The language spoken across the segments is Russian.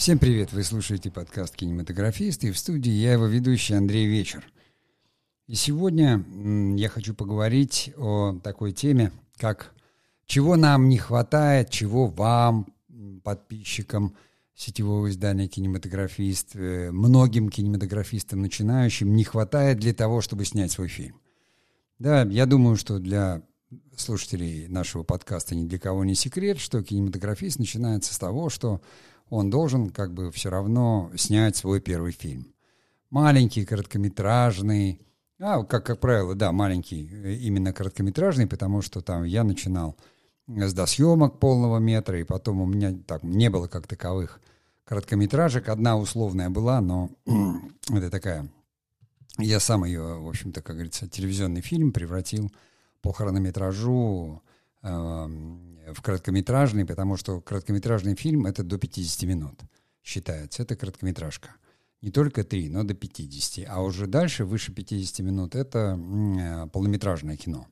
Всем привет! Вы слушаете подкаст «Кинематографист» и в студии я его ведущий Андрей Вечер. И сегодня я хочу поговорить о такой теме, как чего нам не хватает, чего вам, подписчикам сетевого издания «Кинематографист», э, многим кинематографистам начинающим не хватает для того, чтобы снять свой фильм. Да, я думаю, что для слушателей нашего подкаста ни для кого не секрет, что кинематографист начинается с того, что он должен как бы все равно снять свой первый фильм. Маленький, короткометражный, а, как, как правило, да, маленький, э, именно короткометражный, потому что там я начинал с досъемок полного метра, и потом у меня так не было как таковых короткометражек. Одна условная была, но это такая... Я сам ее, в общем-то, как говорится, телевизионный фильм превратил по хронометражу в короткометражный, потому что короткометражный фильм — это до 50 минут считается. Это короткометражка. Не только 3, но до 50. А уже дальше, выше 50 минут, это э, полнометражное кино.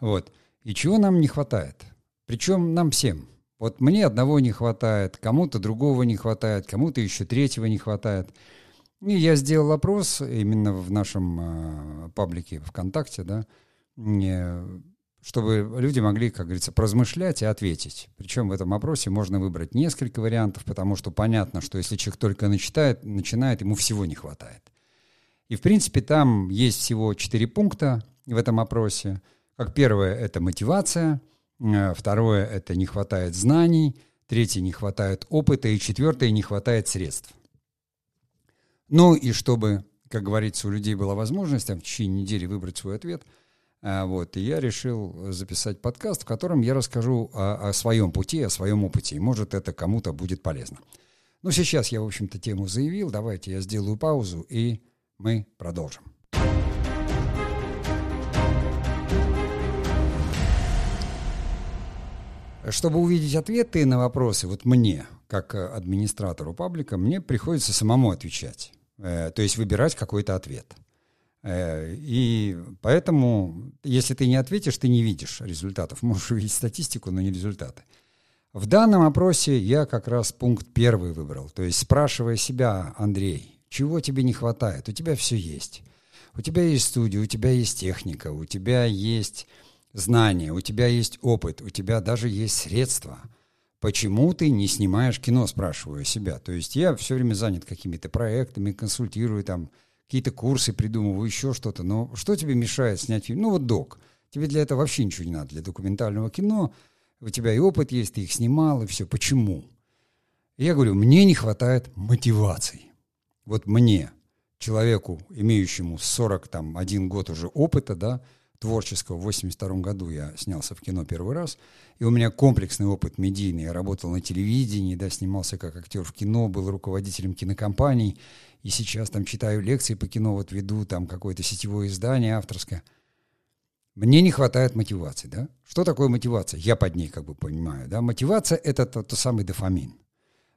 Вот. И чего нам не хватает? Причем нам всем. Вот мне одного не хватает, кому-то другого не хватает, кому-то еще третьего не хватает. И я сделал опрос именно в нашем э, паблике ВКонтакте, да, чтобы люди могли, как говорится, поразмышлять и ответить. Причем в этом опросе можно выбрать несколько вариантов, потому что понятно, что если человек только начинает, начинает ему всего не хватает. И, в принципе, там есть всего четыре пункта в этом опросе. Как первое — это мотивация, э, второе — это не хватает знаний, третье — не хватает опыта, и четвертое — не хватает средств. Ну и чтобы, как говорится, у людей была возможность там, в течение недели выбрать свой ответ — вот, и я решил записать подкаст, в котором я расскажу о, о своем пути, о своем опыте. И, может, это кому-то будет полезно. Ну, сейчас я, в общем-то, тему заявил. Давайте я сделаю паузу, и мы продолжим. Чтобы увидеть ответы на вопросы, вот мне, как администратору паблика, мне приходится самому отвечать. Э, то есть выбирать какой-то ответ – Э, и поэтому, если ты не ответишь, ты не видишь результатов. Можешь увидеть статистику, но не результаты. В данном опросе я как раз пункт первый выбрал. То есть спрашивая себя, Андрей, чего тебе не хватает? У тебя все есть. У тебя есть студия, у тебя есть техника, у тебя есть знания, у тебя есть опыт, у тебя даже есть средства. Почему ты не снимаешь кино, спрашиваю себя. То есть я все время занят какими-то проектами, консультирую там, какие-то курсы придумываю, еще что-то. Но что тебе мешает снять фильм? Ну вот док. Тебе для этого вообще ничего не надо, для документального кино. У тебя и опыт есть, ты их снимал, и все. Почему? Я говорю, мне не хватает мотивации. Вот мне, человеку, имеющему 41 год уже опыта, да, творческого. В 82 году я снялся в кино первый раз, и у меня комплексный опыт медийный. Я работал на телевидении, да, снимался как актер в кино, был руководителем кинокомпаний, и сейчас там читаю лекции по кино, вот веду там какое-то сетевое издание авторское. Мне не хватает мотивации, да? Что такое мотивация? Я под ней как бы понимаю, да? Мотивация — это тот, тот самый дофамин.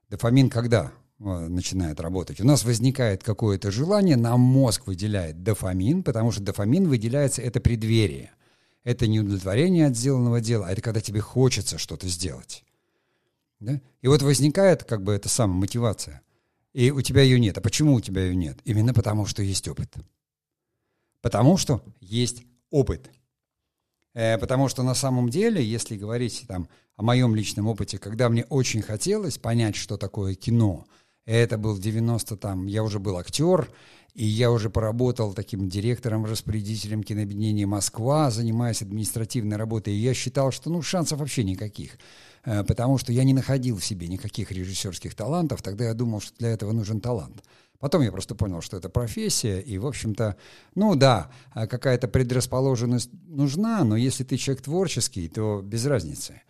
Дофамин когда? Э, начинает работать. У нас возникает какое-то желание, нам мозг выделяет дофамин, потому что дофамин выделяется, это преддверие. Это не удовлетворение от сделанного дела, а это когда тебе хочется что-то сделать. Да? И вот возникает как бы эта самая мотивация. И у тебя ее нет. А почему у тебя ее нет? Именно потому, что есть опыт. Потому что есть опыт. Э, потому что на самом деле, если говорить там, о моем личном опыте, когда мне очень хотелось понять, что такое кино – это был 90 там, я уже был актер, и я уже поработал таким директором-распорядителем кинообъединения «Москва», занимаясь административной работой, и я считал, что ну шансов вообще никаких, э, потому что я не находил в себе никаких режиссерских талантов, тогда я думал, что для этого нужен талант. Потом я просто понял, что это профессия, и, в общем-то, ну да, э, какая-то предрасположенность нужна, но если ты человек творческий, то без разницы.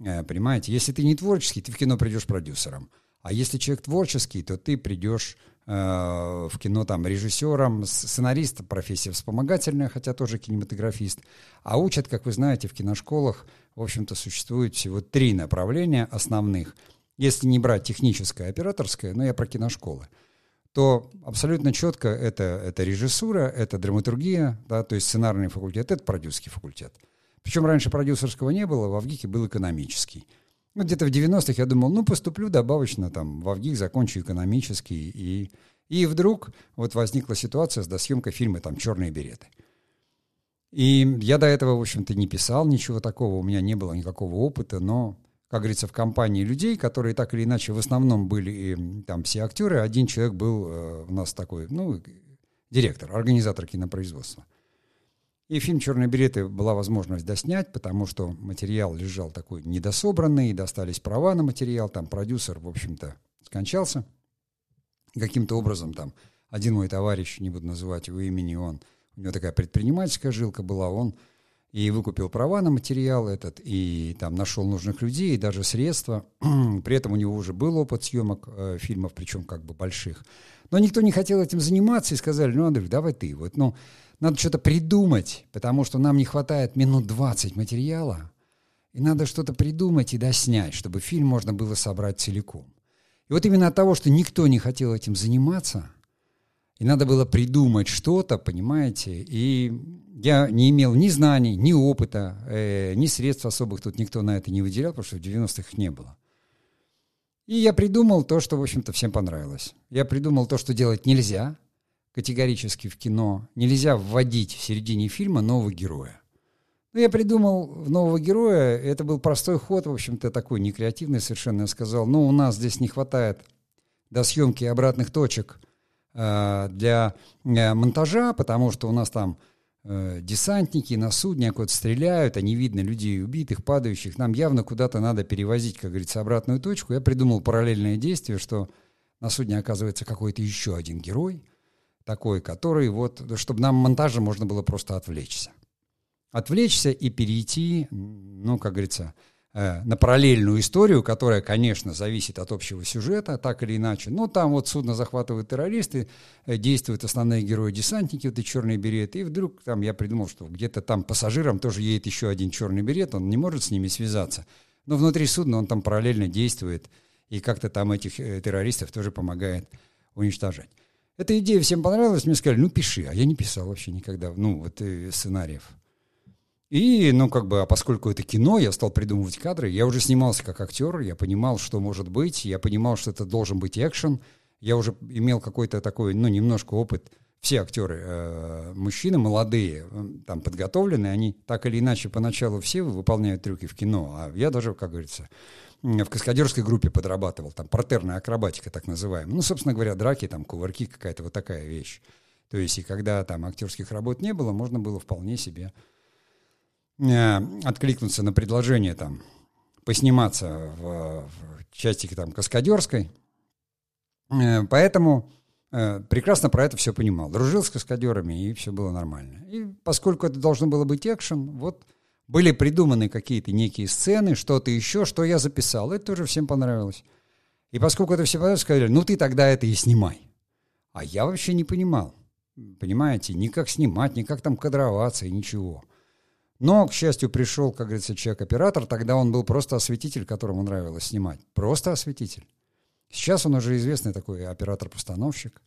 Э, понимаете, если ты не творческий, ты в кино придешь продюсером – а если человек творческий, то ты придешь э, в кино там режиссером, сценарист, профессия вспомогательная, хотя тоже кинематографист. А учат, как вы знаете, в киношколах, в общем-то, существует всего три направления основных. Если не брать техническое, операторское, но я про киношколы, то абсолютно четко это, это режиссура, это драматургия, да, то есть сценарный факультет, это продюсерский факультет. Причем раньше продюсерского не было, в Авгике был экономический – Ну, где-то в 90-х я думал, ну, поступлю добавочно там в ВГИК, закончу экономический. И, и вдруг вот возникла ситуация с досъемкой фильма там «Черные береты». И я до этого, в общем-то, не писал ничего такого, у меня не было никакого опыта, но, как говорится, в компании людей, которые так или иначе в основном были там все актеры, один человек был э, у нас такой, ну, директор, организатор кинопроизводства. И фильм «Черные береты» была возможность доснять, потому что материал лежал такой недособранный, достались права на материал, там продюсер, в общем-то, скончался. Каким-то образом там один мой товарищ, не буду называть его имени, он – у него такая предпринимательская жилка была, он и выкупил права на материал этот, и там нашел нужных людей, и даже средства. При этом у него уже был опыт съемок э, фильмов, причем как бы больших. Но никто не хотел этим заниматься и сказали, ну, Андрей, давай ты. Вот, ну, надо что-то придумать, потому что нам не хватает минут 20 материала, и надо что-то придумать и доснять, чтобы фильм можно было собрать целиком. И вот именно от того, что никто не хотел этим заниматься – и надо было придумать что-то, понимаете? И я не имел ни знаний, ни опыта, э, ни средств особых тут никто на это не выделял, потому что в 90-х их не было. И я придумал то, что, в общем-то, всем понравилось. Я придумал то, что делать нельзя категорически в кино. Нельзя вводить в середине фильма нового героя. Ну, я придумал нового героя. Это был простой ход, в общем-то, такой некреативный совершенно. Я сказал, ну, у нас здесь не хватает до съемки обратных точек – Э, для э, монтажа, потому что у нас там э, десантники на судне какой-то стреляют, а не видно людей убитых, падающих. Нам явно куда-то надо перевозить, как говорится, обратную точку. Я придумал параллельное действие, что на судне оказывается какой-то еще один герой, такой, который вот, чтобы нам монтажа можно было просто отвлечься. Отвлечься и перейти, ну, как говорится, Э, на параллельную историю, которая, конечно, зависит от общего сюжета, так или иначе. Но там вот судно захватывают террористы, э, действуют основные герои-десантники, вот и черные береты, и вдруг там я придумал, что где-то там пассажирам тоже едет еще один черный берет, он не может с ними связаться. Но внутри судна он там параллельно действует, и как-то там этих э, террористов тоже помогает уничтожать. Эта идея всем понравилась, мне сказали, ну пиши, а я не писал вообще никогда, ну вот сценариев. И, ну, как бы, а поскольку это кино, я стал придумывать кадры. Я уже снимался как актер, я понимал, что может быть, я понимал, что это должен быть экшен. Я уже имел какой-то такой, ну, немножко опыт. Все актеры, э, мужчины молодые, э, там, подготовленные, они так или иначе поначалу все выполняют трюки в кино. А я даже, как говорится, в каскадерской группе подрабатывал, там, партерная акробатика, так называемая. Ну, собственно говоря, драки, там, кувырки, какая-то вот такая вещь. То есть, и когда там актерских работ не было, можно было вполне себе Э, откликнуться на предложение там посниматься в, в части там каскадерской. Э, поэтому э, прекрасно про это все понимал. Дружил с каскадерами, и все было нормально. И поскольку это должно было быть экшен, вот были придуманы какие-то некие сцены, что-то еще, что я записал. Это тоже всем понравилось. И поскольку это все понравилось, сказали, ну ты тогда это и снимай. А я вообще не понимал. Понимаете, ни как снимать, ни как там кадроваться и ничего. Но, к счастью, пришел, как говорится, человек-оператор. Тогда он был просто осветитель, которому нравилось снимать. Просто осветитель. Сейчас он уже известный такой оператор-постановщик.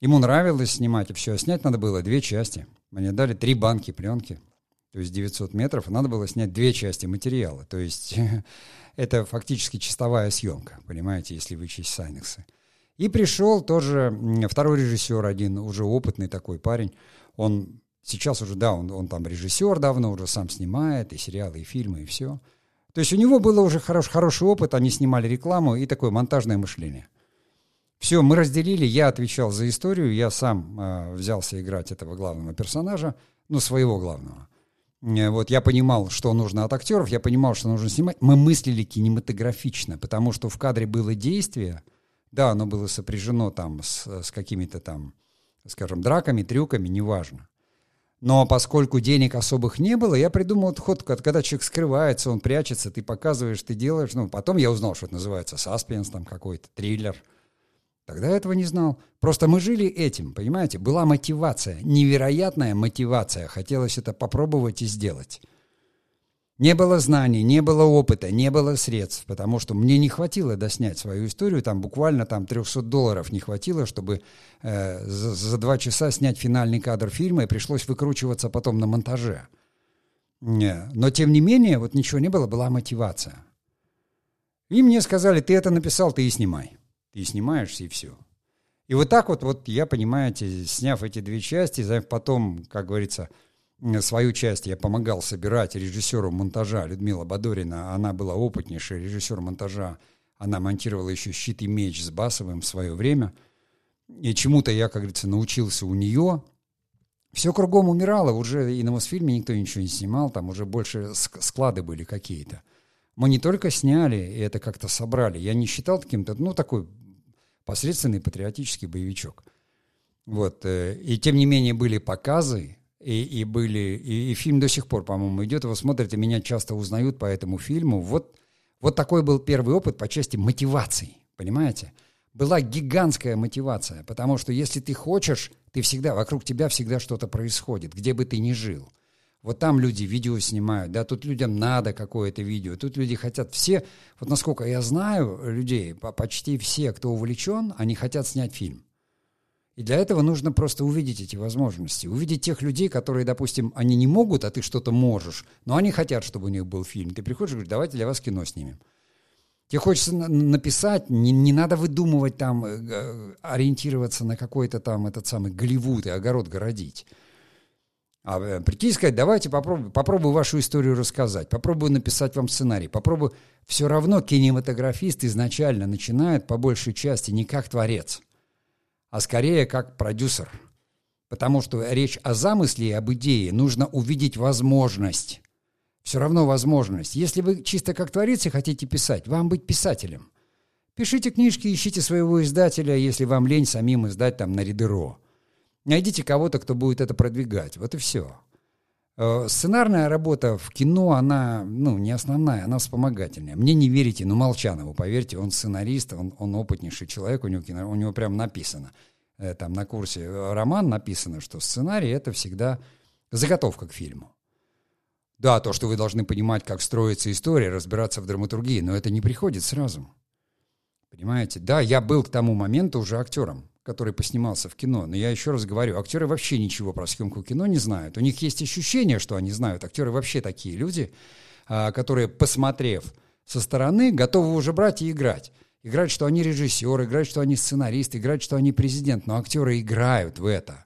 Ему нравилось снимать, и все. А снять надо было две части. Мне дали три банки пленки, то есть 900 метров, надо было снять две части материала. То есть это фактически чистовая съемка, понимаете, если вычесть сайнексы. И пришел тоже второй режиссер, один уже опытный такой парень. Он Сейчас уже, да, он, он там режиссер давно, уже сам снимает и сериалы, и фильмы, и все. То есть у него было уже хорош, хороший опыт, они снимали рекламу и такое монтажное мышление. Все, мы разделили, я отвечал за историю, я сам э, взялся играть этого главного персонажа, ну, своего главного. Э, вот я понимал, что нужно от актеров, я понимал, что нужно снимать. Мы мыслили кинематографично, потому что в кадре было действие, да, оно было сопряжено там с, с какими-то там, скажем, драками, трюками, неважно. Но поскольку денег особых не было, я придумал этот ход, когда человек скрывается, он прячется, ты показываешь, ты делаешь. Ну, потом я узнал, что это называется саспенс, там какой-то триллер. Тогда этого не знал. Просто мы жили этим, понимаете? Была мотивация, невероятная мотивация. Хотелось это попробовать и сделать. Не было знаний, не было опыта, не было средств, потому что мне не хватило доснять свою историю, там буквально там 300 долларов не хватило, чтобы э, за, за два часа снять финальный кадр фильма, и пришлось выкручиваться потом на монтаже. Не. Но тем не менее, вот ничего не было, была мотивация. И мне сказали, ты это написал, ты и снимай. Ты снимаешься, и все. И вот так вот, вот я, понимаете, сняв эти две части, потом, как говорится, свою часть я помогал собирать режиссеру монтажа Людмила Бадорина. Она была опытнейшая режиссер монтажа. Она монтировала еще «Щит и меч» с Басовым в свое время. И чему-то я, как говорится, научился у нее. Все кругом умирало. Уже и на Мосфильме никто ничего не снимал. Там уже больше склады были какие-то. Мы не только сняли и это как-то собрали. Я не считал каким-то, ну, такой посредственный патриотический боевичок. Вот. Э, и тем не менее были показы, и, и были, и, и фильм до сих пор, по-моему, идет, его смотрят, и меня часто узнают по этому фильму. Вот, вот такой был первый опыт по части мотивации, понимаете? Была гигантская мотивация, потому что если ты хочешь, ты всегда, вокруг тебя всегда что-то происходит, где бы ты ни жил. Вот там люди видео снимают, да, тут людям надо какое-то видео, тут люди хотят все, вот насколько я знаю людей, почти все, кто увлечен, они хотят снять фильм. И для этого нужно просто увидеть эти возможности, увидеть тех людей, которые, допустим, они не могут, а ты что-то можешь, но они хотят, чтобы у них был фильм. Ты приходишь и говоришь, давайте для вас кино снимем. Тебе хочется написать, не, не надо выдумывать там, э, э, ориентироваться на какой-то там этот самый Голливуд и огород городить. А э, прийти и сказать, давайте попробую, попробую вашу историю рассказать, попробую написать вам сценарий, попробую. Все равно кинематографист изначально начинает по большей части не как творец – а скорее как продюсер. Потому что речь о замысле и об идее нужно увидеть возможность. Все равно возможность. Если вы чисто как творец хотите писать, вам быть писателем. Пишите книжки, ищите своего издателя, если вам лень самим издать там на Ридеро. Найдите кого-то, кто будет это продвигать. Вот и все. Э, сценарная работа в кино, она, ну, не основная, она вспомогательная. Мне не верите, но Молчанову, поверьте, он сценарист, он, он опытнейший человек, у него, у него прям написано, э, там на курсе э, роман написано, что сценарий — это всегда заготовка к фильму. Да, то, что вы должны понимать, как строится история, разбираться в драматургии, но это не приходит сразу. Понимаете? Да, я был к тому моменту уже актером который поснимался в кино. Но я еще раз говорю, актеры вообще ничего про съемку кино не знают. У них есть ощущение, что они знают. Актеры вообще такие люди, а, которые, посмотрев со стороны, готовы уже брать и играть. Играть, что они режиссер, играть, что они сценарист, играть, что они президент. Но актеры играют в это.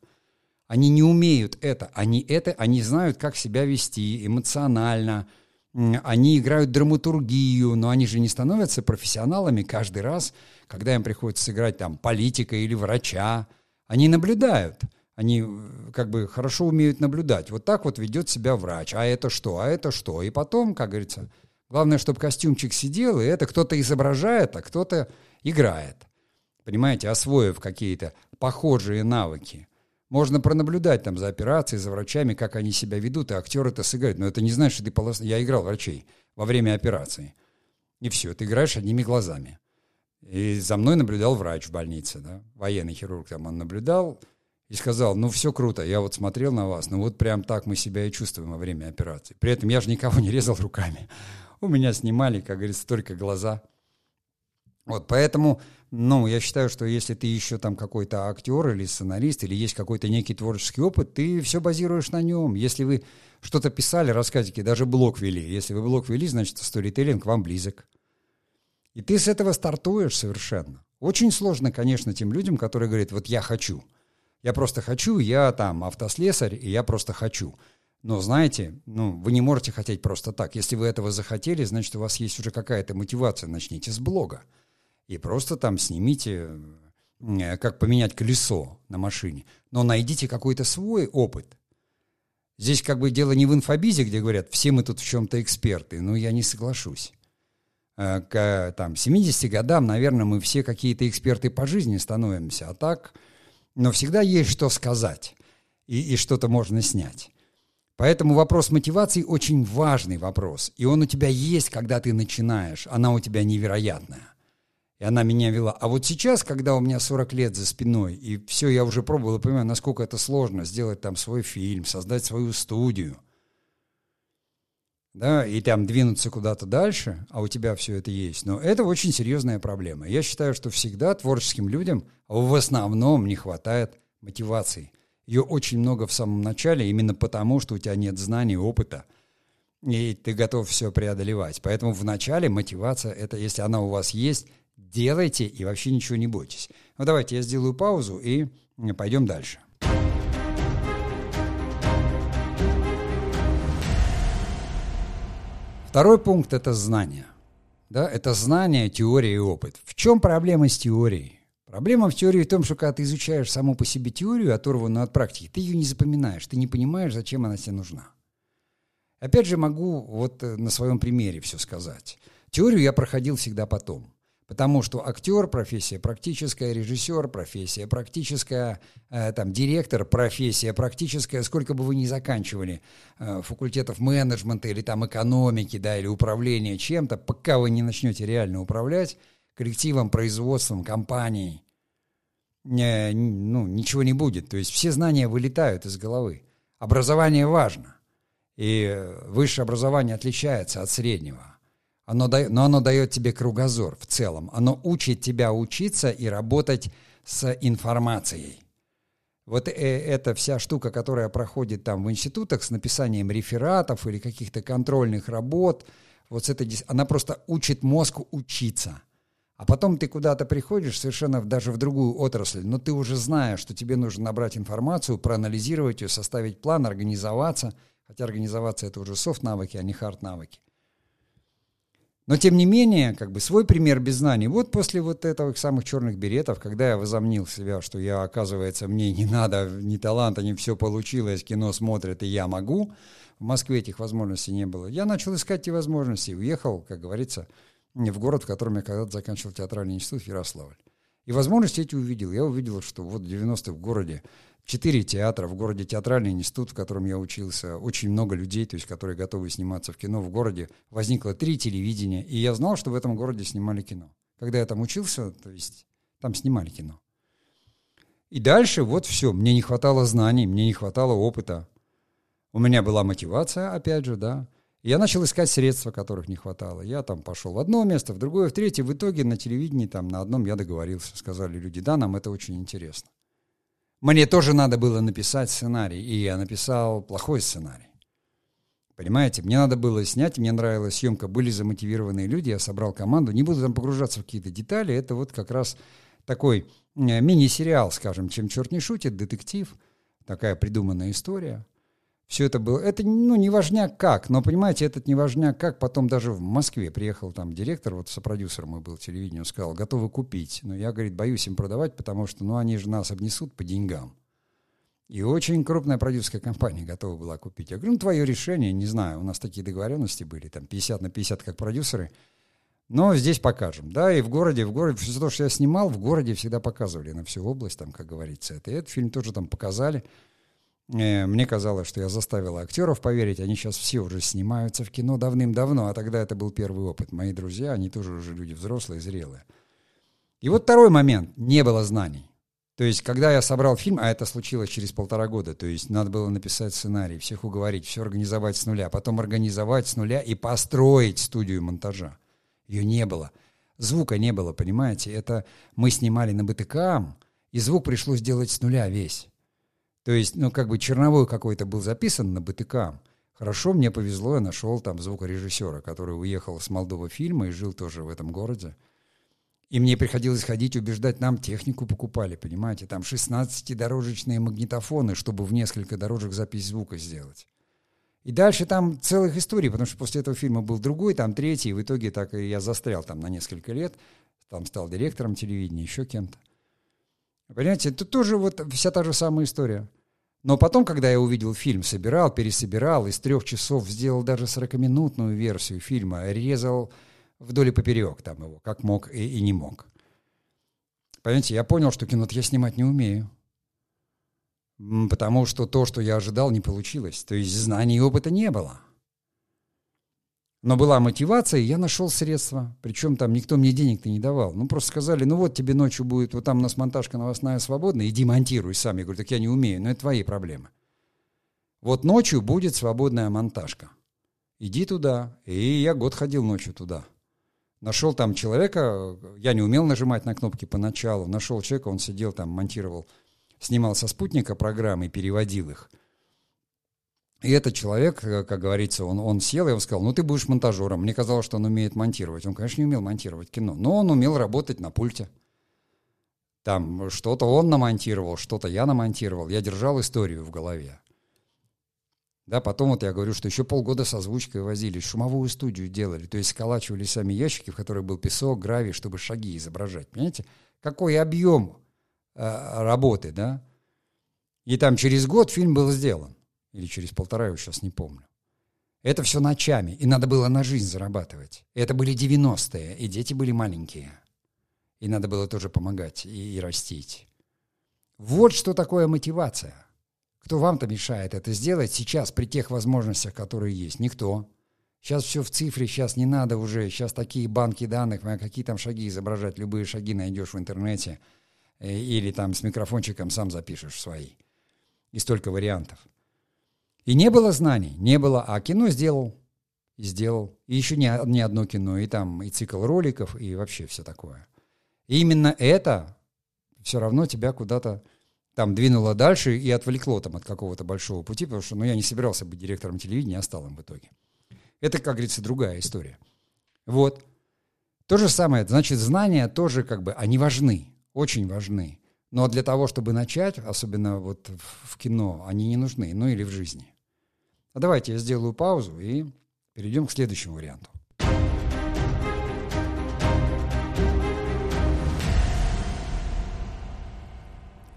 Они не умеют это. Они это, они знают, как себя вести эмоционально. Они играют драматургию, но они же не становятся профессионалами каждый раз – когда им приходится сыграть там политика или врача, они наблюдают. Они э, как бы хорошо умеют наблюдать. Вот так вот ведет себя врач. А это что? А это что? И потом, как говорится, главное, чтобы костюмчик сидел, и это кто-то изображает, а кто-то играет. Понимаете, освоив какие-то похожие навыки. Можно пронаблюдать там за операцией, за врачами, как они себя ведут, и актеры это сыграют. Но это не значит, что ты полос... Я играл врачей во время операции. И все, ты играешь одними глазами. И за мной наблюдал врач в больнице, да, военный хирург там он наблюдал и сказал, ну все круто, я вот смотрел на вас, ну вот прям так мы себя и чувствуем во время операции. При этом я же никого не резал руками. У меня снимали, как говорится, только глаза. Вот, поэтому, ну, я считаю, что если ты еще там какой-то актер или сценарист, или есть какой-то некий творческий опыт, ты все базируешь на нем. Если вы что-то писали, рассказики, даже блог вели. Если вы блог вели, значит, сторителлинг вам близок. И ты с этого стартуешь совершенно. Очень сложно, конечно, тем людям, которые говорят, вот я хочу. Я просто хочу, я там автослесарь, и я просто хочу. Но знаете, ну, вы не можете хотеть просто так. Если вы этого захотели, значит, у вас есть уже какая-то мотивация. Начните с блога. И просто там снимите, э, как поменять колесо на машине. Но найдите какой-то свой опыт. Здесь как бы дело не в инфобизе, где говорят, все мы тут в чем-то эксперты. Но я не соглашусь. Э, к там, 70 годам, наверное, мы все какие-то эксперты по жизни становимся, а так, но всегда есть что сказать и, и что-то можно снять. Поэтому вопрос мотивации очень важный вопрос. И он у тебя есть, когда ты начинаешь. Она у тебя невероятная. И она меня вела. А вот сейчас, когда у меня 40 лет за спиной, и все, я уже пробовал и понимаю, насколько это сложно сделать там свой фильм, создать свою студию – да, и там двинуться куда-то дальше, а у тебя все это есть. Но это очень серьезная проблема. Я считаю, что всегда творческим людям в основном не хватает мотивации. Ее очень много в самом начале, именно потому, что у тебя нет знаний, опыта. и ты готов все преодолевать. Поэтому вначале мотивация, это если она у вас есть, делайте и вообще ничего не бойтесь. Ну давайте я сделаю паузу и пойдем дальше. Второй пункт – это знание. Да, это знание, теория и опыт. В чем проблема с теорией? Проблема в теории в том, что когда ты изучаешь саму по себе теорию, оторванную от практики, ты ее не запоминаешь, ты не понимаешь, зачем она тебе нужна. Опять же, могу вот э, на своем примере все сказать. Теорию я проходил всегда потом. Потому что актер – профессия практическая, режиссер – профессия практическая, э, там, директор – профессия практическая. Сколько бы вы ни заканчивали э, факультетов менеджмента или там экономики, да, или управления чем-то, пока вы не начнете реально управлять коллективом, производством, компанией, э, ну, ничего не будет. То есть все знания вылетают из головы. Образование важно. И высшее образование отличается от среднего. Оно дает, но оно дает тебе кругозор в целом. Оно учит тебя учиться и работать с информацией. Вот э, эта вся штука, которая проходит там в институтах с написанием рефератов или каких-то контрольных работ, вот с этой, она просто учит мозг учиться. А потом ты куда-то приходишь совершенно даже в другую отрасль, но ты уже знаешь, что тебе нужно набрать информацию, проанализировать ее, составить план, организоваться. Хотя организация это уже софт-навыки, а не хард-навыки. Но, тем не менее, как бы свой пример без знаний. Вот после вот этого самых черных беретов, когда я возомнил себя, что я, оказывается, мне не надо ни таланта, ни все получилось, кино смотрят, и я могу, в Москве этих возможностей не было. Я начал искать эти возможности, уехал, как говорится, в город, в котором я когда-то заканчивал театральный институт, Ярославль. И возможности эти увидел. Я увидел, что вот 90-х в городе четыре театра в городе, театральный институт, в котором я учился, очень много людей, то есть, которые готовы сниматься в кино в городе. Возникло три телевидения, и я знал, что в этом городе снимали кино. Когда я там учился, то есть там снимали кино. И дальше вот все, мне не хватало знаний, мне не хватало опыта. У меня была мотивация, опять же, да. Я начал искать средства, которых не хватало. Я там пошел в одно место, в другое, в третье. В итоге на телевидении там на одном я договорился. Сказали люди, да, нам это очень интересно. Мне тоже надо было написать сценарий, и я написал плохой сценарий. Понимаете, мне надо было снять, мне нравилась съемка, были замотивированные люди, я собрал команду, не буду там погружаться в какие-то детали, это вот как раз такой э, мини-сериал, скажем, «Чем черт не шутит», детектив, такая придуманная история. Все это было, это, ну, не важняк как, но, понимаете, этот не важняк как, потом даже в Москве приехал там директор, вот сопродюсер мой был телевидению, сказал, готовы купить. Но я, говорит, боюсь им продавать, потому что, ну, они же нас обнесут по деньгам. И очень крупная продюсерская компания готова была купить. Я говорю, ну, твое решение, не знаю, у нас такие договоренности были, там 50 на 50 как продюсеры, но здесь покажем. Да, и в городе, в городе, все то, что я снимал, в городе всегда показывали на всю область, там, как говорится. Это, и этот фильм тоже там показали. Э, мне казалось, что я заставила актеров поверить, они сейчас все уже снимаются в кино давным-давно, а тогда это был первый опыт. Мои друзья, они тоже уже люди взрослые, зрелые. И вот второй момент, не было знаний. То есть, когда я собрал фильм, а это случилось через полтора года, то есть надо было написать сценарий, всех уговорить, все организовать с нуля, потом организовать с нуля и построить студию монтажа. Ее не было. Звука не было, понимаете? Это мы снимали на БТК, и звук пришлось делать с нуля весь. То есть, ну, как бы черновой какой-то был записан на БТК. Хорошо, мне повезло, я нашел там звукорежиссера, который уехал с Молдовы фильма и жил тоже в этом городе. И мне приходилось ходить, убеждать, нам технику покупали, понимаете, там 16-дорожечные магнитофоны, чтобы в несколько дорожек запись звука сделать. И дальше там целых историй, потому что после этого фильма был другой, там третий, и в итоге так и я застрял там на несколько лет, там стал директором телевидения, еще кем-то. Понимаете, это тоже вот вся та же самая история. Но потом, когда я увидел фильм, собирал, пересобирал, из трех часов сделал даже 40-минутную версию фильма, резал вдоль и поперек там его, как мог и, и не мог. Понимаете, я понял, что кино я снимать не умею. Потому что то, что я ожидал, не получилось. То есть знаний и опыта не было. Но была мотивация, и я нашел средства. Причем там никто мне денег-то не давал. Ну, просто сказали, ну вот тебе ночью будет, вот там у нас монтажка новостная свободная, иди монтируй сам. Я говорю, так я не умею, но это твои проблемы. Вот ночью будет свободная монтажка. Иди туда. И я год ходил ночью туда. Нашел там человека, я не умел нажимать на кнопки поначалу, нашел человека, он сидел там, монтировал, снимал со спутника программы, переводил их – И этот человек, э, как говорится, он, он сел, и он сказал, ну ты будешь монтажером. Мне казалось, что он умеет монтировать. Он, конечно, не умел монтировать кино, но он умел работать на пульте. Там что-то он намонтировал, что-то я намонтировал. Я держал историю в голове. Да, потом вот я говорю, что еще полгода с озвучкой возились, шумовую студию делали, то есть сколачивали сами ящики, в которых был песок, гравий, чтобы шаги изображать. Понимаете? Какой объем э, работы, да? И там через год фильм был сделан. Или через полтора, я сейчас не помню. Это все ночами, и надо было на жизнь зарабатывать. Это были 90-е, и дети были маленькие. И надо было тоже помогать и, и растить. Вот что такое мотивация. Кто вам-то мешает это сделать сейчас при тех возможностях, которые есть? Никто. Сейчас все в цифре, сейчас не надо уже, сейчас такие банки данных, какие там шаги изображать, любые шаги найдешь в интернете э, или там с микрофончиком сам запишешь свои. И столько вариантов. И не было знаний, не было, а кино сделал, и сделал. И еще не, не одно кино, и там и цикл роликов, и вообще все такое. И именно это все равно тебя куда-то там двинуло дальше и отвлекло там от какого-то большого пути, потому что ну, я не собирался быть директором телевидения, а стал им в итоге. Это, как говорится, другая история. Вот. То же самое, значит, знания тоже как бы, они важны, очень важны. Но для того, чтобы начать, особенно вот в кино, они не нужны, ну или в жизни. А давайте я сделаю паузу и перейдем к следующему варианту.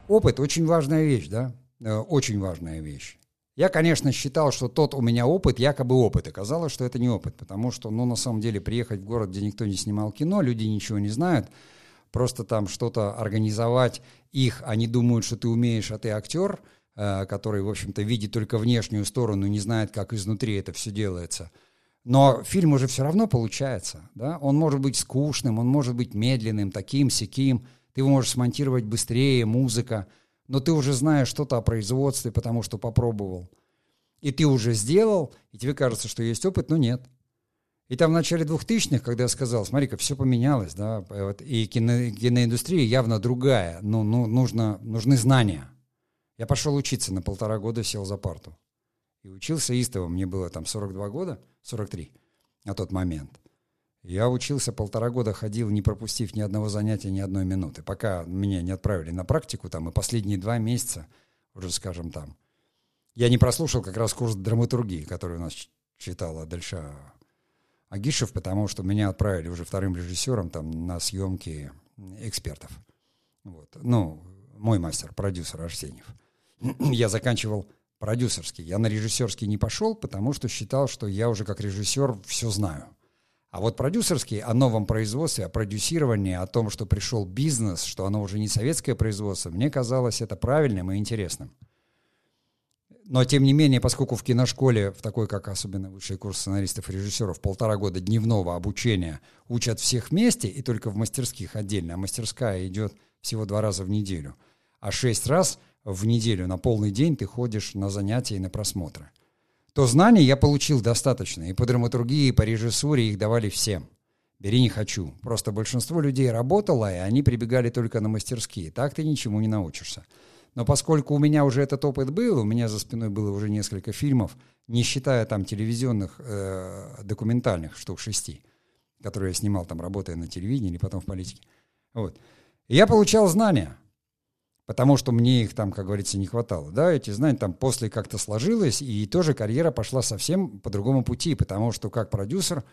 Опыт очень важная вещь, да? Э, очень важная вещь. Я, конечно, считал, что тот у меня опыт, якобы опыт. Оказалось, что это не опыт, потому что, ну, на самом деле, приехать в город, где никто не снимал кино, люди ничего не знают, просто там что-то организовать их, они думают, что ты умеешь, а ты актер, который, в общем-то, видит только внешнюю сторону, не знает, как изнутри это все делается. Но фильм уже все равно получается, да? Он может быть скучным, он может быть медленным, таким, сяким, ты его можешь смонтировать быстрее, музыка, но ты уже знаешь что-то о производстве, потому что попробовал. И ты уже сделал, и тебе кажется, что есть опыт, но нет. И там в начале 2000-х, когда я сказал, смотри-ка, все поменялось, да, и кино, киноиндустрия явно другая, ну, ну, нужно, нужны знания. Я пошел учиться на полтора года, сел за парту. И учился истово, мне было там 42 года, 43 на тот момент. Я учился полтора года, ходил, не пропустив ни одного занятия, ни одной минуты, пока меня не отправили на практику там, и последние два месяца, уже скажем там, я не прослушал как раз курс драматургии, который у нас читала Дальша Агишев, потому что меня отправили уже вторым режиссером там на съемки экспертов. Вот. Ну, мой мастер, продюсер Арсеньев. я заканчивал продюсерский. Я на режиссерский не пошел, потому что считал, что я уже как режиссер все знаю. А вот продюсерский о новом производстве, о продюсировании, о том, что пришел бизнес, что оно уже не советское производство, мне казалось это правильным и интересным. Но, тем не менее, поскольку в киношколе, в такой, как особенно высший курс сценаристов и режиссеров, полтора года дневного обучения учат всех вместе и только в мастерских отдельно, а мастерская идет всего два раза в неделю, а шесть раз в неделю на полный день ты ходишь на занятия и на просмотры – то знаний я получил достаточно. И по драматургии, и по режиссуре их давали всем. Бери не хочу. Просто большинство людей работало, и они прибегали только на мастерские. Так ты ничему не научишься. Но поскольку у меня уже этот опыт был, у меня за спиной было уже несколько фильмов, не считая там телевизионных э, документальных штук шести, которые я снимал там, работая на телевидении или потом в политике. Вот. Я получал знания потому что мне их там, как говорится, не хватало. Да, эти знания там после как-то сложилось, и тоже карьера пошла совсем по другому пути, потому что как продюсер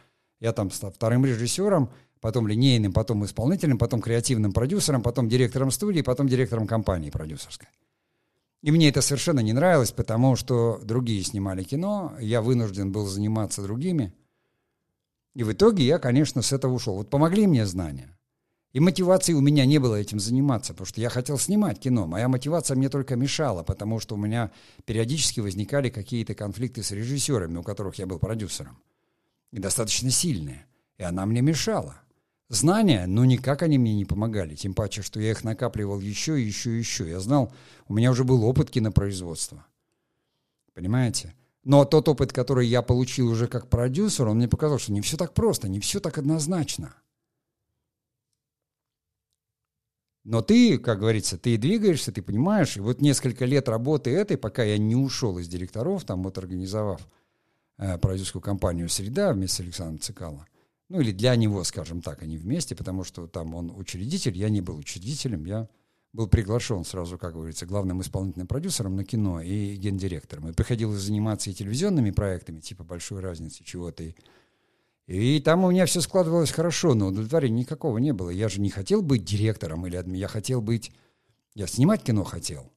я там стал вторым режиссером, потом линейным, потом исполнительным, потом креативным продюсером, потом директором студии, потом директором компании продюсерской. И мне это совершенно не нравилось, потому что другие снимали кино, я вынужден был заниматься другими. И в итоге я, конечно, с этого ушел. Вот помогли мне знания. И мотивации у меня не было этим заниматься, потому что я хотел снимать кино. Моя мотивация мне только мешала, потому что у меня периодически возникали какие-то конфликты с режиссерами, у которых я был продюсером. И достаточно сильные. И она мне мешала. Знания, ну никак они мне не помогали. Тем паче, что я их накапливал еще, еще, еще. Я знал, у меня уже был опыт кинопроизводства. Понимаете? Но тот опыт, который я получил уже как продюсер, он мне показал, что не все так просто, не все так однозначно. Но ты, как говорится, ты двигаешься, ты понимаешь, и вот несколько лет работы этой, пока я не ушел из директоров, там вот организовав э, продюсерскую компанию «Среда» вместе с Александром Цикало, ну или для него, скажем так, они вместе, потому что там он учредитель, я не был учредителем, я был приглашен сразу, как говорится, главным исполнительным продюсером на кино и гендиректором. И приходилось заниматься и телевизионными проектами, типа «Большой разницы», чего-то, и и там у меня все складывалось хорошо, но удовлетворения никакого не было. Я же не хотел быть директором или адми, я хотел быть... Я снимать кино хотел.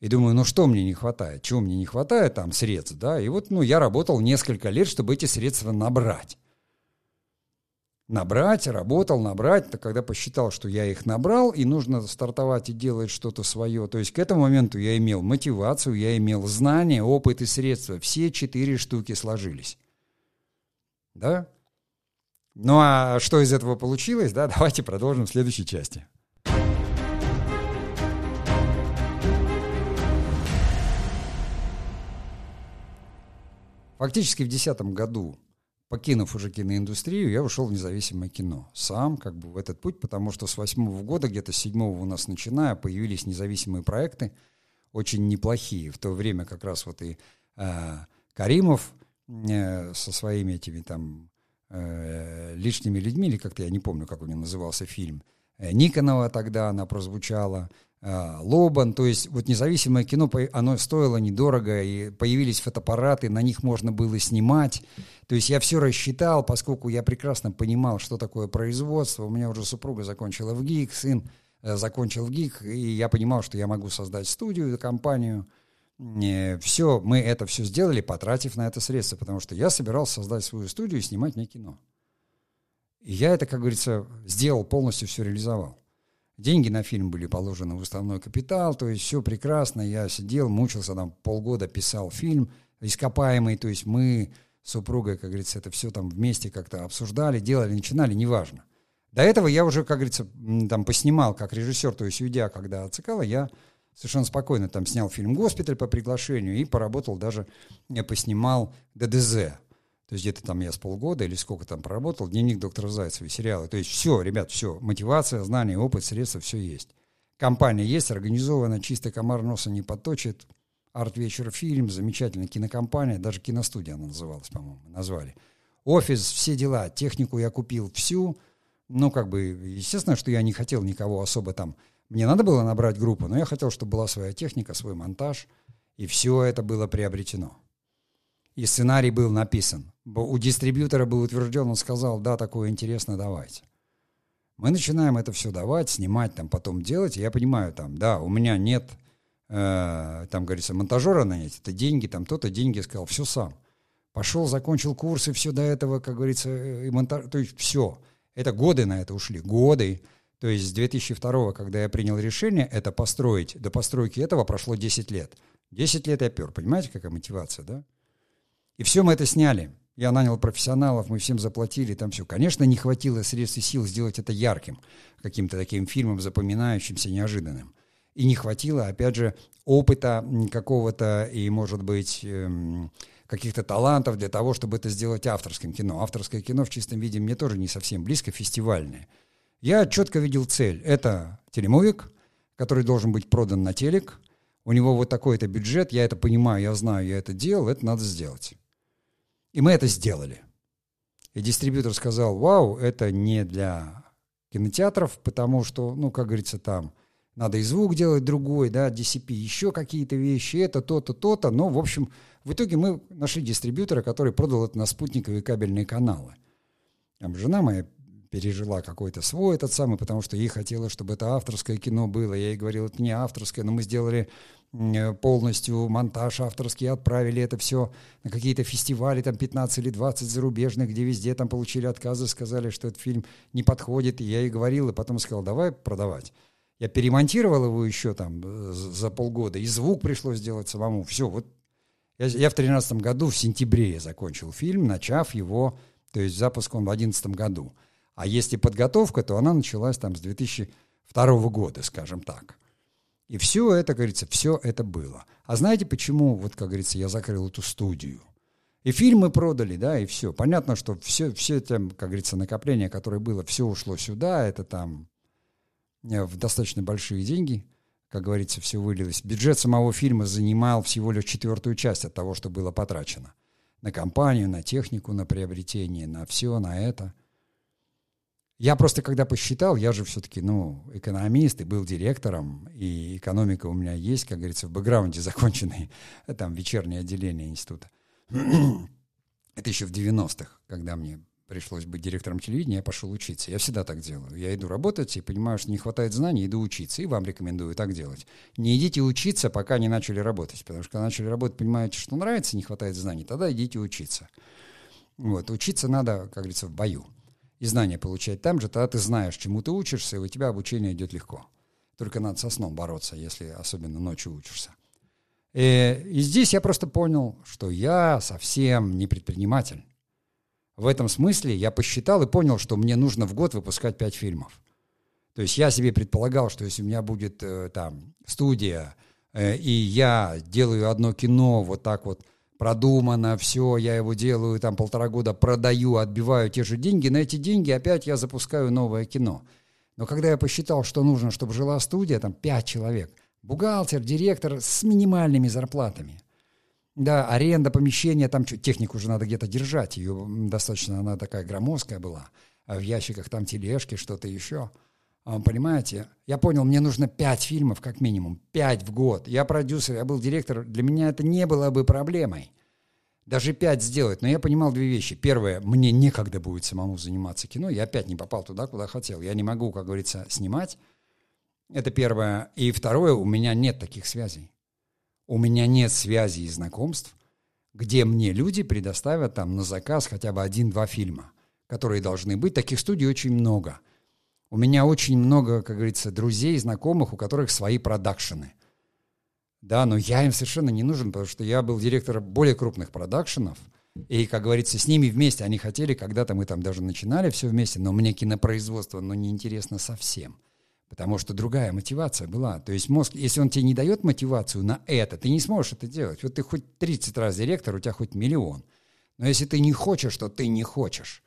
И думаю, ну что мне не хватает? Чего мне не хватает? Там средств, да? И вот, ну, я работал несколько лет, чтобы эти средства набрать. Набрать, работал, набрать. То когда посчитал, что я их набрал, и нужно стартовать и делать что-то свое. То есть к этому моменту я имел мотивацию, я имел знания, опыт и средства. Все четыре штуки сложились. Да? Ну а что из этого получилось, да, давайте продолжим в следующей части. Фактически в 2010 году, покинув уже киноиндустрию, я ушел в независимое кино. Сам как бы в этот путь, потому что с восьмого года, где-то с седьмого у нас начиная, появились независимые проекты, очень неплохие. В то время как раз вот и э, Каримов э, со своими этими там э, лишними людьми, или как-то я не помню, как у него назывался фильм. Э, Никонова тогда она прозвучала, э, Лобан, то есть вот независимое кино, оно стоило недорого, и появились фотоаппараты, на них можно было снимать. То есть я все рассчитал, поскольку я прекрасно понимал, что такое производство. У меня уже супруга закончила в ГИК, сын э, закончил в ГИК, и я понимал, что я могу создать студию, компанию – все, мы это все сделали, потратив на это средства, потому что я собирался создать свою студию и снимать мне кино. И я это, как говорится, сделал, полностью все реализовал. Деньги на фильм были положены в уставной капитал, то есть все прекрасно. Я сидел, мучился там полгода, писал фильм ископаемый, то есть мы с супругой, как говорится, это все там вместе как-то обсуждали, делали, начинали, неважно. До этого я уже, как говорится, там поснимал как режиссер, то есть уйдя, когда отцекала, я совершенно спокойно там снял фильм «Госпиталь» по приглашению и поработал даже, я поснимал ДДЗ. То есть где-то там я с полгода или сколько там проработал, дневник доктора Зайцева, сериалы. То есть все, ребят, все, мотивация, знания, опыт, средства, все есть. Компания есть, организована, чисто комар носа не подточит. Арт-вечер фильм, замечательная кинокомпания, даже киностудия она называлась, по-моему, назвали. Офис, все дела, технику я купил всю. Ну, как бы, естественно, что я не хотел никого особо там мне надо было набрать группу, но я хотел, чтобы была своя техника, свой монтаж, и все это было приобретено. И сценарий был написан. У дистрибьютора был утвержден, он сказал, да, такое интересно, давайте. Мы начинаем это все давать, снимать, там потом делать. И я понимаю, там, да, у меня нет, э, там, говорится, монтажера нанять, это деньги, там кто-то деньги сказал, все сам. Пошел, закончил курсы, все до этого, как говорится, э, и монтаж, то есть все. Это годы на это ушли, годы. То есть с 2002, когда я принял решение это построить, до постройки этого прошло 10 лет. 10 лет я пер, понимаете, какая мотивация, да? И все мы это сняли. Я нанял профессионалов, мы всем заплатили, там все. Конечно, не хватило средств и сил сделать это ярким, каким-то таким фильмом, запоминающимся, неожиданным. И не хватило, опять же, опыта какого-то и, может быть, эм, каких-то талантов для того, чтобы это сделать авторским кино. Авторское кино в чистом виде мне тоже не совсем близко, фестивальное. Я четко видел цель. Это телемовик, который должен быть продан на телек. У него вот такой-то бюджет, я это понимаю, я знаю, я это делал, это надо сделать. И мы это сделали. И дистрибьютор сказал, вау, это не для кинотеатров, потому что, ну, как говорится, там надо и звук делать другой, да, DCP, еще какие-то вещи, это то-то, то-то. Но, в общем, в итоге мы нашли дистрибьютора, который продал это на спутниковые кабельные каналы. Там жена моя пережила какой-то свой этот самый, потому что ей хотелось, чтобы это авторское кино было. Я ей говорил, это не авторское, но мы сделали полностью монтаж авторский, отправили это все на какие-то фестивали, там 15 или 20 зарубежных, где везде там получили отказы, сказали, что этот фильм не подходит. И я ей говорил, и потом сказал, давай продавать. Я перемонтировал его еще там э, за полгода, и звук пришлось сделать самому. Все, вот я, я в 2013 году, в сентябре я закончил фильм, начав его, то есть запуск он в 2011 году. А если подготовка, то она началась там с 2002 года, скажем так. И все это, говорится, все это было. А знаете, почему, вот, как говорится, я закрыл эту студию? И фильмы продали, да, и все. Понятно, что все, все это, как говорится, накопление, которое было, все ушло сюда, это там в достаточно большие деньги, как говорится, все вылилось. Бюджет самого фильма занимал всего лишь четвертую часть от того, что было потрачено. На компанию, на технику, на приобретение, на все, на это. Я просто когда посчитал, я же все-таки, ну, экономист и был директором, и экономика у меня есть, как говорится, в бэкграунде законченный, там, вечернее отделение института. Это еще в 90-х, когда мне пришлось быть директором телевидения, я пошел учиться. Я всегда так делаю. Я иду работать и понимаю, что не хватает знаний, иду учиться. И вам рекомендую так делать. Не идите учиться, пока не начали работать. Потому что когда начали работать, понимаете, что нравится, не хватает знаний, тогда идите учиться. Вот. Учиться надо, как говорится, в бою. И знания получать там же, тогда ты знаешь, чему ты учишься, и у тебя обучение идет легко. Только надо со сном бороться, если особенно ночью учишься. И, э, и здесь я просто понял, что я совсем не предприниматель. В этом смысле я посчитал и понял, что мне нужно в год выпускать пять фильмов. То есть я себе предполагал, что если у меня будет э, там студия, э, и я делаю одно кино вот так вот продумано, все, я его делаю там полтора года, продаю, отбиваю те же деньги, на эти деньги опять я запускаю новое кино. Но когда я посчитал, что нужно, чтобы жила студия, там пять человек, бухгалтер, директор с минимальными зарплатами, да, аренда помещения, там технику уже надо где-то держать, ее достаточно, она такая громоздкая была, а в ящиках там тележки, что-то еще. А, понимаете? Я понял, мне нужно пять фильмов как минимум, пять в год. Я продюсер, я был директор, для меня это не было бы проблемой. Даже пять сделать, но я понимал две вещи. Первое, мне некогда будет самому заниматься кино, я опять не попал туда, куда хотел. Я не могу, как говорится, снимать. Это первое. И второе, у меня нет таких связей. У меня нет связи и знакомств, где мне люди предоставят там на заказ хотя бы один-два фильма, которые должны быть. Таких студий очень много. У меня очень много, как говорится, друзей, знакомых, у которых свои продакшены. Да, но я им совершенно не нужен, потому что я был директором более крупных продакшенов, и, как говорится, с ними вместе они хотели, когда-то мы там даже начинали все вместе, но мне кинопроизводство, ну, неинтересно совсем. Потому что другая мотивация была. То есть мозг, если он тебе не дает мотивацию на это, ты не сможешь это делать. Вот ты хоть 30 раз директор, у тебя хоть миллион. Но если ты не хочешь, то ты не хочешь.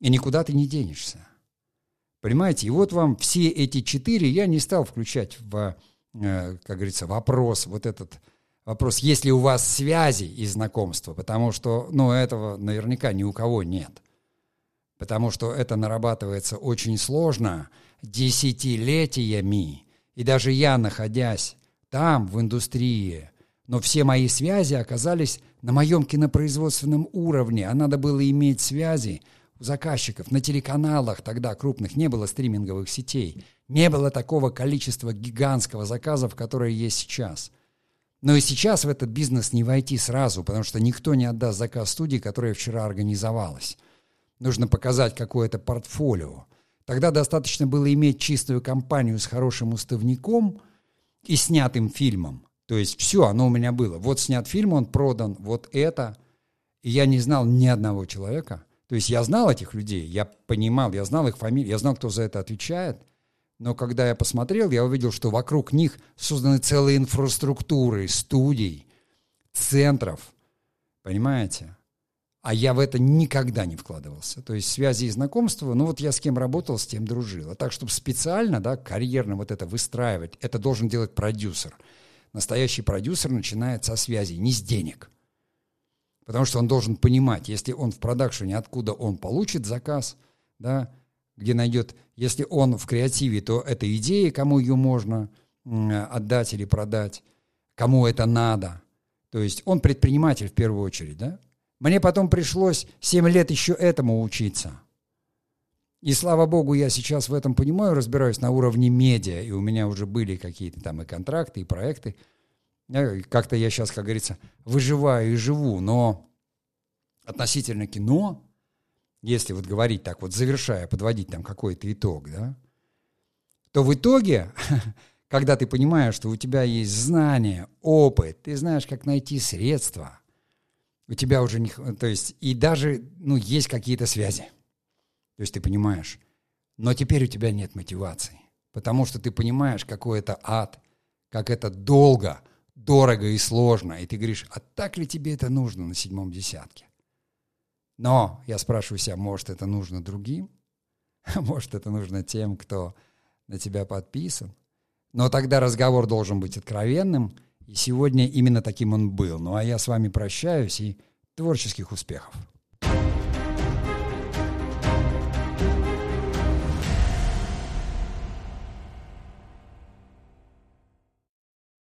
И никуда ты не денешься. Понимаете? И вот вам все эти четыре я не стал включать в, э, как говорится, вопрос, вот этот вопрос, есть ли у вас связи и знакомства, потому что, ну, этого наверняка ни у кого нет. Потому что это нарабатывается очень сложно – десятилетиями. И даже я, находясь там, в индустрии, но все мои связи оказались на моем кинопроизводственном уровне, а надо было иметь связи заказчиков на телеканалах тогда крупных не было стриминговых сетей, не было такого количества гигантского заказов, которые есть сейчас. Но и сейчас в этот бизнес не войти сразу, потому что никто не отдаст заказ студии, которая вчера организовалась. Нужно показать какое-то портфолио – Тогда достаточно было иметь чистую компанию с хорошим уставником и снятым фильмом. То есть все, оно у меня было. Вот снят фильм, он продан, вот это. И я не знал ни одного человека. То есть я знал этих людей, я понимал, я знал их фамилии, я знал, кто за это отвечает. Но когда я посмотрел, я увидел, что вокруг них созданы целые инфраструктуры, студий, центров. Понимаете? А я в это никогда не вкладывался. То есть связи и знакомства, ну вот я с кем работал, с тем дружил. А так, чтобы специально, да, карьерно вот это выстраивать, это должен делать продюсер. Настоящий продюсер начинает со связи, не с денег. Потому что он должен понимать, если он в продакшене, откуда он получит заказ, да, где найдет, если он в креативе, то это идея, кому ее можно отдать или продать, кому это надо. То есть он предприниматель в первую очередь, да? Мне потом пришлось 7 лет еще этому учиться. И слава богу, я сейчас в этом понимаю, разбираюсь на уровне медиа, и у меня уже были какие-то там и контракты, и проекты. Как-то я сейчас, как говорится, выживаю и живу, но относительно кино, если вот говорить так вот, завершая, подводить там какой-то итог, да, то в итоге, когда ты понимаешь, что у тебя есть знания, опыт, ты знаешь, как найти средства – у тебя уже не... То есть, и даже, ну, есть какие-то связи. То есть ты понимаешь. Но теперь у тебя нет мотивации. Потому что ты понимаешь, какой это ад, как это долго, дорого и сложно. И ты говоришь, а так ли тебе это нужно на седьмом десятке? Но я спрашиваю себя, может, это нужно другим? Может, это нужно тем, кто на тебя подписан. Но тогда разговор должен быть откровенным, и сегодня именно таким он был. Ну а я с вами прощаюсь и творческих успехов.